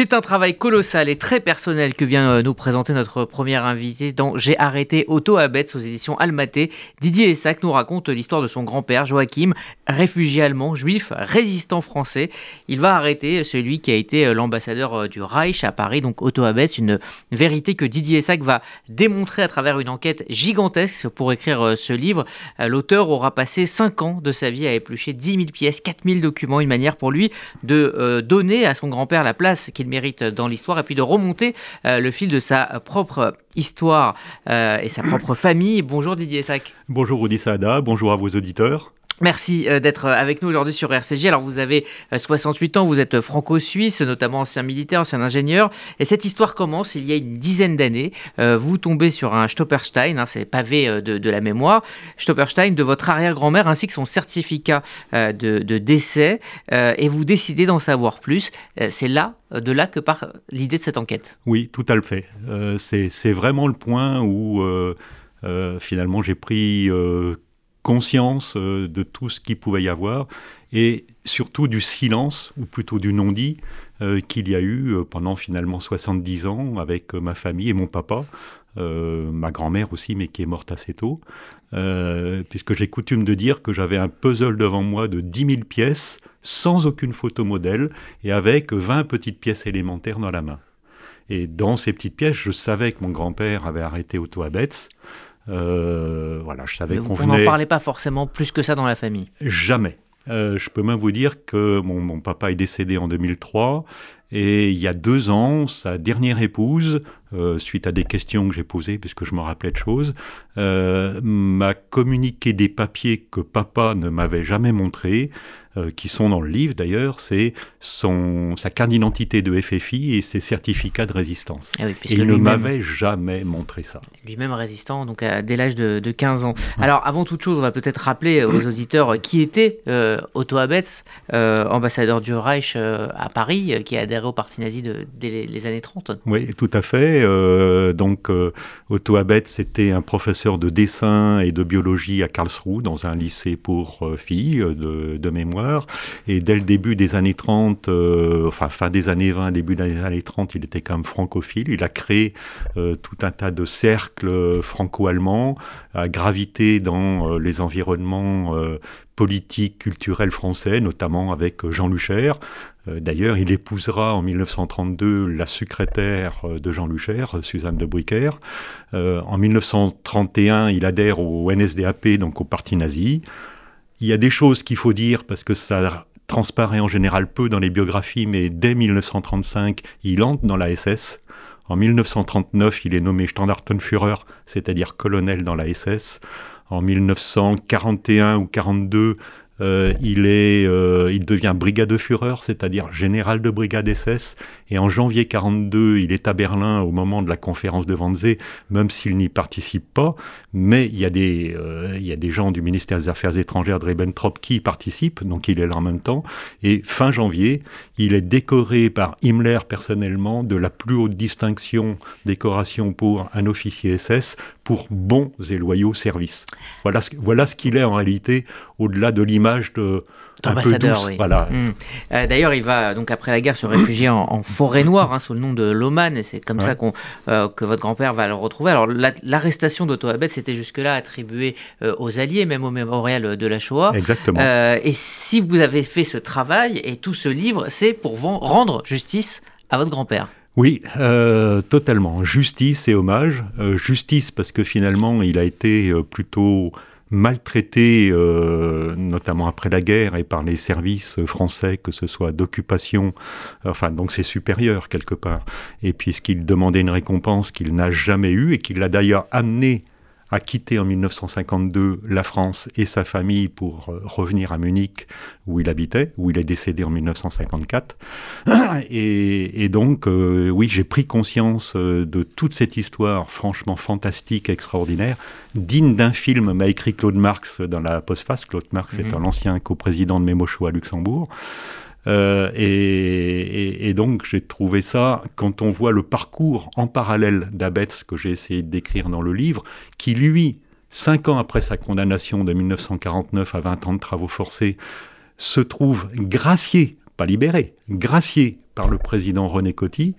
C'est un travail colossal et très personnel que vient euh, nous présenter notre première invité dans J'ai arrêté Otto Abetz aux éditions Almaté. Didier Essac nous raconte l'histoire de son grand-père Joachim, réfugié allemand, juif, résistant français. Il va arrêter celui qui a été euh, l'ambassadeur euh, du Reich à Paris, donc Otto Abetz, une vérité que Didier Essac va démontrer à travers une enquête gigantesque pour écrire ce livre. L'auteur aura passé 5 ans de sa vie à éplucher 10 000 pièces, 4 000 documents, une manière pour lui de donner à son grand-père la place qu'il mérite dans l'histoire et puis de remonter euh, le fil de sa propre histoire euh, et sa propre famille. Bonjour Didier Sac. Bonjour Rudi Saada, bonjour à vos auditeurs. Merci euh, d'être euh, avec nous aujourd'hui sur RCJ. Alors vous avez 68 euh, ans, vous êtes franco-suisse, notamment ancien militaire, ancien ingénieur. Et cette histoire commence il y a une dizaine d'années. Vous tombez sur un Stopperstein, hein, c'est pavé de, la mémoire, Stopperstein de votre arrière-grand-mère ainsi que son certificat de, décès. Et vous décidez d'en savoir plus. C'est là, de là que part l'idée de cette enquête. Oui, tout à fait. c'est vraiment le point où finalement j'ai pris conscience euh, de tout ce qu'il pouvait y avoir et surtout du silence, ou plutôt du non-dit, euh, qu'il y a eu euh, pendant finalement 70 ans avec ma famille et mon papa, ma grand-mère aussi, mais qui est morte assez tôt, puisque j'ai coutume de dire que j'avais un puzzle devant moi de 10 000 pièces, sans aucune photo modèle, et avec 20 petites pièces élémentaires dans la main. Et dans ces petites pièces, je savais que mon grand-père avait arrêté Otto Abetz, euh, voilà, je savais qu'on n'en parlait pas forcément plus que ça dans la famille. Jamais. Euh, je peux même vous dire que mon, papa est décédé en 2003 et il y a deux ans, sa dernière épouse, euh, suite à des questions que j'ai posées, puisque je me rappelais de choses, m'a communiqué des papiers que papa ne m'avait jamais montrés, euh, qui sont dans le livre d'ailleurs, c'est sa carte d'identité de FFI et ses certificats de résistance. Ah et il ne m'avait jamais montré ça. Lui-même résistant, donc dès l'âge de, 15 ans. Alors avant toute chose, on va peut-être rappeler aux auditeurs qui était euh, Otto Abetz, euh, ambassadeur du Reich à Paris, qui a adhéré au parti nazi de, dès les, années 30. Oui, tout à fait. donc Otto Abetz était un professeur de dessin et de biologie à Karlsruhe, dans un lycée pour filles de, de mémoire et dès le début des années 30, euh, enfin fin des années 20, début des années 30, il était quand même francophile. Il a créé euh, tout un tas de cercles franco-allemands, a gravité dans euh, les environnements politiques, culturels français, notamment avec Jean Lucher. D'ailleurs, il épousera en 1932 la secrétaire de Jean Lucher, Suzanne de Bricker. en 1931, il adhère au NSDAP, donc au parti nazi. Il y a des choses qu'il faut dire parce que ça transparaît en général peu dans les biographies, mais dès 1935, il entre dans la SS. En 1939, il est nommé Standartenführer, c'est-à-dire colonel dans la SS. En 1941 ou 42, euh, il, est, euh, il devient c'est-à-dire général de brigade SS. Et en janvier 42, il est à Berlin au moment de la conférence de Wannsee, même s'il n'y participe pas. Mais il y, a des, euh, il y a des gens du ministère des Affaires étrangères de Ribbentrop qui y participent, donc il est là en même temps. Et fin janvier, il est décoré par Himmler personnellement de la plus haute distinction, décoration pour un officier SS, pour bons et loyaux services. Voilà ce, voilà ce qu'il est en réalité, au-delà de l'image de d'ambassadeur. Oui. Voilà. Hmm. Euh, d'ailleurs, il va donc après la guerre se réfugier en, forêt noire hein, sous le nom de Loman, et c'est comme ça qu'on, euh, que votre grand-père va le retrouver. Alors l'arrestation d'Otto c'était jusque-là attribué euh, aux Alliés, même au mémorial de la Shoah. Exactement. et si vous avez fait ce travail et tout ce livre, c'est pour rendre justice à votre grand-père. Oui, totalement. Justice et hommage. justice parce que finalement, il a été plutôt maltraité, euh, notamment après la guerre et par les services français, que ce soit d'occupation, enfin donc c'est supérieur quelque part. Et puisqu'il demandait une récompense qu'il n'a jamais eue et qu'il l'a d'ailleurs amené a quitté en 1952 la France et sa famille pour euh, revenir à Munich où il habitait, où il est décédé en 1954. Et, donc, euh, oui, j'ai pris conscience euh, de toute cette histoire franchement fantastique, extraordinaire, digne d'un film, m'a écrit Claude Marx dans la postface. Claude Marx est mhm. un ancien coprésident de Mémocho à Luxembourg. Euh, et, donc j'ai trouvé ça, quand on voit le parcours en parallèle d'Abetz que j'ai essayé de décrire dans le livre, qui lui, cinq ans après sa condamnation de 1949 à 20 ans de travaux forcés, se trouve gracié libéré, gracié par le président René Coty.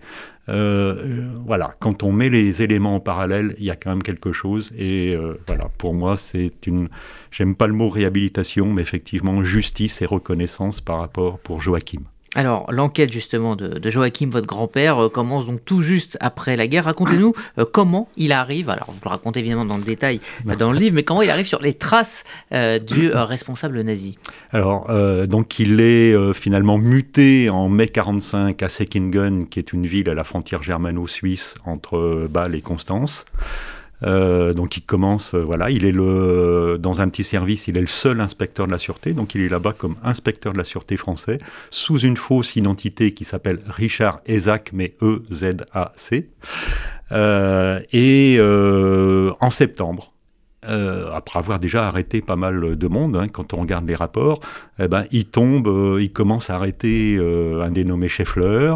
Euh, voilà, quand on met les éléments en parallèle, il y a quand même quelque chose. Et euh, voilà, pour moi, c'est une. J'aime pas le mot réhabilitation, mais effectivement, justice et reconnaissance par rapport pour Joachim. Alors, l'enquête justement de, Joachim, votre grand-père, euh, commence donc tout juste après la guerre. Racontez-nous euh, comment il arrive, alors vous le racontez évidemment dans le détail euh, dans le livre, mais comment il arrive sur les traces du responsable nazi Alors, donc il est finalement muté en mai 45 à Seckingen, qui est une ville à la frontière germano-suisse entre Bâle et Constance. Euh, donc il commence, euh, voilà, il est le, dans un petit service, il est le seul inspecteur de la sûreté, donc il est là-bas comme inspecteur de la sûreté français, sous une fausse identité qui s'appelle Richard Ezac, mais E-Z-A-C. Euh, et en septembre, après avoir déjà arrêté pas mal de monde, hein, quand on regarde les rapports, eh ben, il tombe, il commence à arrêter un dénommé Scheffler,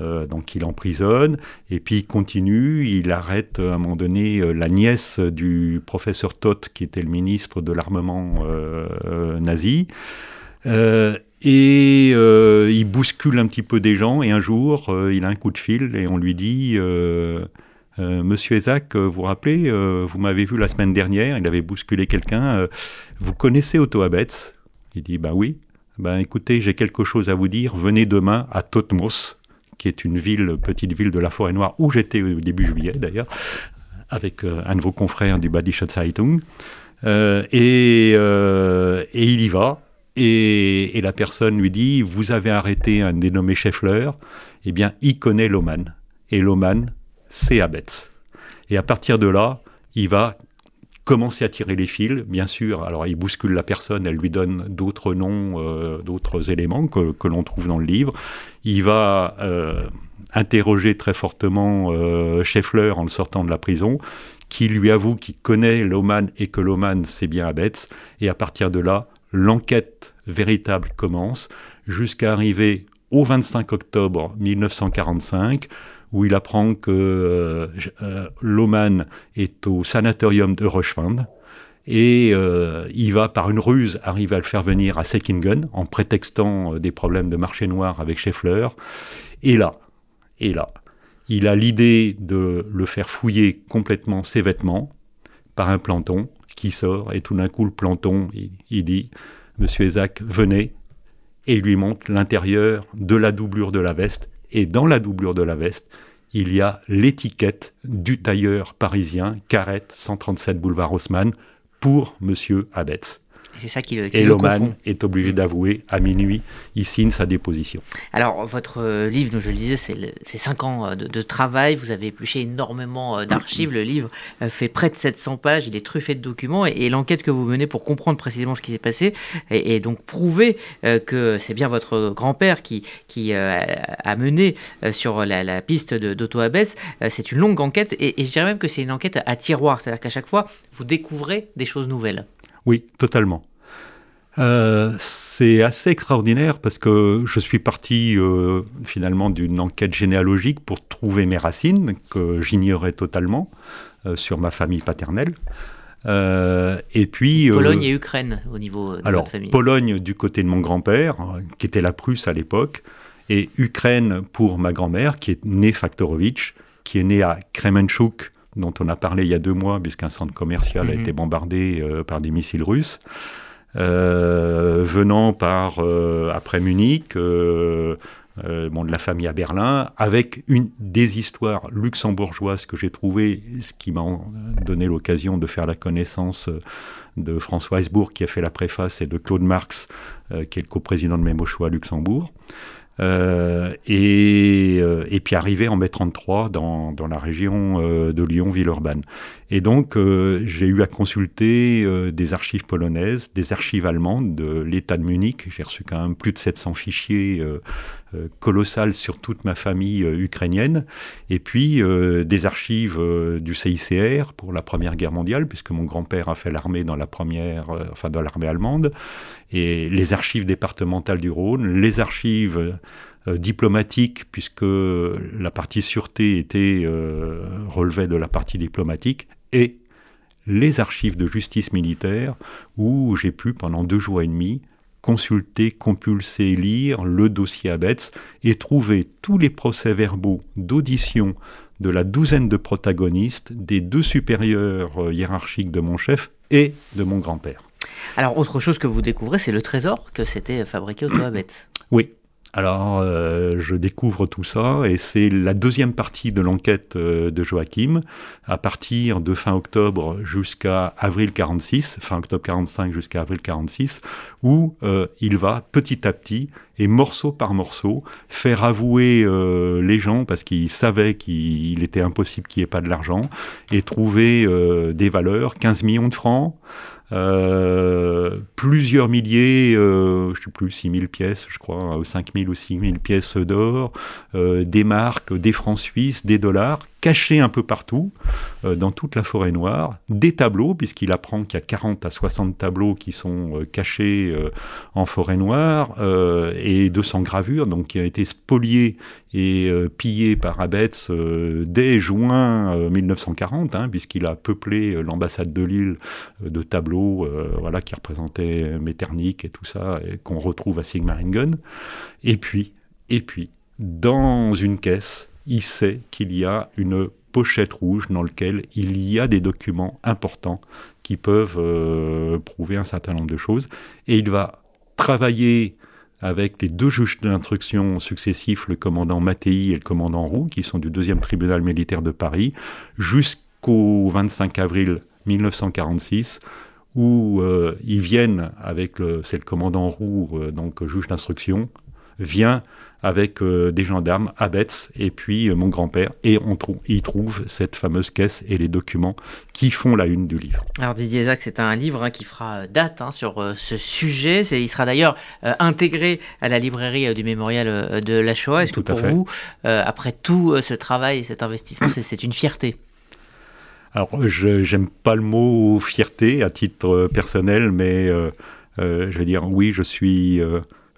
euh, donc il emprisonne, et puis il continue, il arrête à un moment donné euh, la nièce du professeur Todt, qui était le ministre de l'armement euh, nazi. et il bouscule un petit peu des gens, et un jour, il a un coup de fil, et on lui dit... Monsieur Isaac, vous vous rappelez, vous m'avez vu la semaine dernière, il avait bousculé quelqu'un. vous connaissez Otto Abetz? Il dit, ben oui. Ben écoutez, j'ai quelque chose à vous dire. Venez demain à Totmos qui est une ville, petite ville de la Forêt Noire, où j'étais au début juillet d'ailleurs, avec euh, un de vos confrères du Badische Zeitung. Euh, et, euh, et, il y va, et, la personne lui dit Vous avez arrêté un dénommé Scheffler, eh bien, il connaît Loman. Et Loman, c'est Abetz. Et à partir de là, il va commencer à tirer les fils, bien sûr. Alors, il bouscule la personne, elle lui donne d'autres noms, euh, d'autres éléments que, que l'on trouve dans le livre. Il va euh, interroger très fortement euh, Scheffler en le sortant de la prison, qui lui avoue qu'il connaît Loman et que Loman c'est bien Abetz. Et à partir de là, l'enquête véritable commence jusqu'à arriver au 25 octobre 1945 où il apprend que euh, euh, est au sanatorium de Rochefand. Et euh, il va, par une ruse, arriver à le faire venir à Seckingen en prétextant des problèmes de marché noir avec Scheffler. Et là, et là, il a l'idée de le faire fouiller complètement ses vêtements par un planton qui sort. Et tout d'un coup, le planton, il, il dit Monsieur Isaac, venez. Et il lui montre l'intérieur de la doublure de la veste et dans la doublure de la veste, il y a l'étiquette du tailleur parisien, Carrette 137 boulevard Haussmann, pour Monsieur Abetz. C'est ça qui, le, est obligé mm. d'avouer à minuit, il signe sa déposition. Alors, votre euh, livre, dont je le disais, c'est 5 ans euh, de, travail. Vous avez épluché énormément euh, d'archives. Le livre fait près de 700 pages. Il est truffé de documents. Et, l'enquête que vous menez pour comprendre précisément ce qui s'est passé et, donc prouver que c'est bien votre grand-père qui, qui a mené sur la, piste d'Otto c'est une longue enquête. Et, et je dirais même que c'est une enquête à tiroir. C'est-à-dire qu'à chaque fois, vous découvrez des choses nouvelles. Oui, totalement. Euh, c'est assez extraordinaire parce que je suis parti euh, finalement d'une enquête généalogique pour trouver mes racines que j'ignorais totalement euh, sur ma famille paternelle. et puis Pologne et Ukraine au niveau de alors, famille. Pologne du côté de mon grand-père, qui était la Prusse à l'époque, et Ukraine pour ma grand-mère, qui est née Faktorovitch, qui est née à Kremenchuk, dont on a parlé il y a deux mois, puisqu'un centre commercial a mhm. été bombardé par des missiles russes. Euh, venant par euh, après Munich, euh, bon, de la famille à Berlin, avec une des histoires luxembourgeoises que j'ai trouvées, ce qui m'a donné l'occasion de faire la connaissance de François Heisbourg, qui a fait la préface, et de Claude Marx, qui est le coprésident de Mémochois à Luxembourg. Euh, et, euh, et, puis arriver en mai 33 dans, dans la région euh, de Lyon-Villeurbanne. Et donc j'ai eu à consulter des archives polonaises, des archives allemandes de l'État de Munich. J'ai reçu quand même plus de 700 fichiers colossales sur toute ma famille ukrainienne. Et puis des archives du CICR pour la Première Guerre mondiale, puisque mon grand-père a fait l'armée dans la première, enfin dans l'armée allemande et les archives départementales du Rhône, les archives euh, diplomatiques, puisque la partie sûreté était euh, relevait de la partie diplomatique, et les archives de justice militaire, où j'ai pu, pendant deux jours et demi, consulter, compulser, lire le dossier Abetz et trouver tous les procès-verbaux d'audition de la douzaine de protagonistes, des deux supérieurs euh, hiérarchiques de mon chef et de mon grand-père. Alors, autre chose que vous découvrez, c'est le trésor que s'était fabriqué au Abetz. Oui, alors, euh, je découvre tout ça et c'est la deuxième partie de l'enquête euh, de Joachim, à partir de fin octobre jusqu'à avril 46, fin octobre 45 jusqu'à avril 46, où euh, il va petit à petit et morceau par morceau faire avouer les gens parce qu'il savait qu'il était impossible qu'il n'y ait pas de l'argent et trouver des valeurs, 15 millions de francs. Euh, plusieurs milliers, euh, je ne sais plus, 6000 pièces, je crois, 5000 ou 6000 pièces d'or, euh, des marques, des francs suisses, des dollars, cachés un peu partout, dans toute la forêt noire, des tableaux, puisqu'il apprend qu'il y a 40 à 60 tableaux qui sont cachés en forêt noire, et 200 gravures, donc qui ont été spoliés et pillés par Abetz dès juin 1940, hein, puisqu'il a peuplé l'ambassade de Lille de tableaux voilà, qui représentaient Metternich et tout ça, qu'on retrouve à Sigmaringen. Et puis, et puis, dans une caisse, il sait qu'il y a une pochette rouge dans laquelle il y a des documents importants qui peuvent euh, prouver un certain nombre de choses. Et il va travailler avec les deux juges d'instruction successifs, le commandant Mattei et le commandant Roux, qui sont du deuxième tribunal militaire de Paris, jusqu'au 25 avril 1946, où euh, ils viennent avec le, c'est le commandant Roux, euh, donc juge d'instruction, vient avec euh, des gendarmes à Betz et puis euh, mon grand-père. Et on trouve, il trouve cette fameuse caisse et les documents qui font la une du livre. Alors Didier Zach, c'est un livre hein, qui fera date hein, sur euh, ce sujet. Il sera d'ailleurs intégré à la librairie du mémorial de la Shoah. Est-ce que pour vous, après tout ce travail et cet investissement, c'est une fierté? Alors, je n'aime pas le mot fierté à titre personnel, mais je vais dire oui, je suis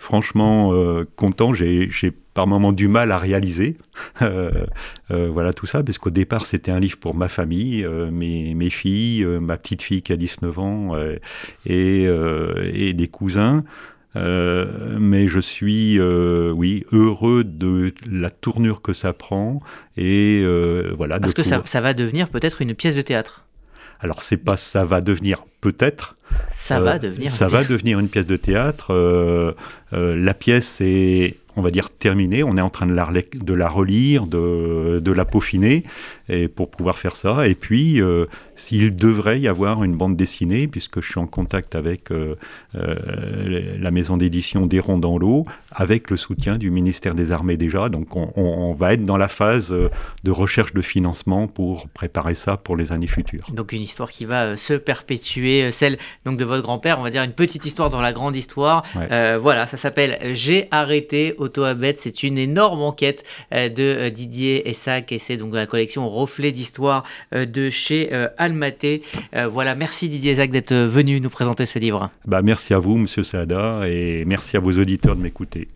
franchement euh, content. J'ai par moments du mal à réaliser euh, euh, voilà tout ça, parce qu'au départ c'était un livre pour ma famille, mes, mes, filles, ma petite fille qui a 19 ans et, et, des cousins. Mais je suis, oui, heureux de la tournure que ça prend et voilà. Parce que ça, ça va devenir peut-être une pièce de théâtre. Alors c'est pas ça va devenir peut-être. Ça va devenir. Ça va devenir une pièce de théâtre. Euh, la pièce est, on va dire, terminée. On est en train de la, de la relire, de, de, la peaufiner et pour pouvoir faire ça. Et puis, euh, s'il devrait y avoir une bande dessinée, puisque je suis en contact avec euh, la maison d'édition des Ronds dans l'eau, avec le soutien du ministère des Armées déjà. Donc, on, on, va être dans la phase de recherche de financement pour préparer ça pour les années futures. Donc, une histoire qui va se perpétuer, celle donc de votre grand-père, on va dire une petite histoire dans la grande histoire. voilà, ça s'appelle J'ai arrêté Abet. C'est une énorme enquête euh, de euh, Didier Essac et c'est donc la collection Reflet d'histoire euh, de chez Almaté. Voilà, merci Didier Essac d'être venu nous présenter ce livre. Bah, merci à vous, monsieur Saada, et merci à vos auditeurs de m'écouter.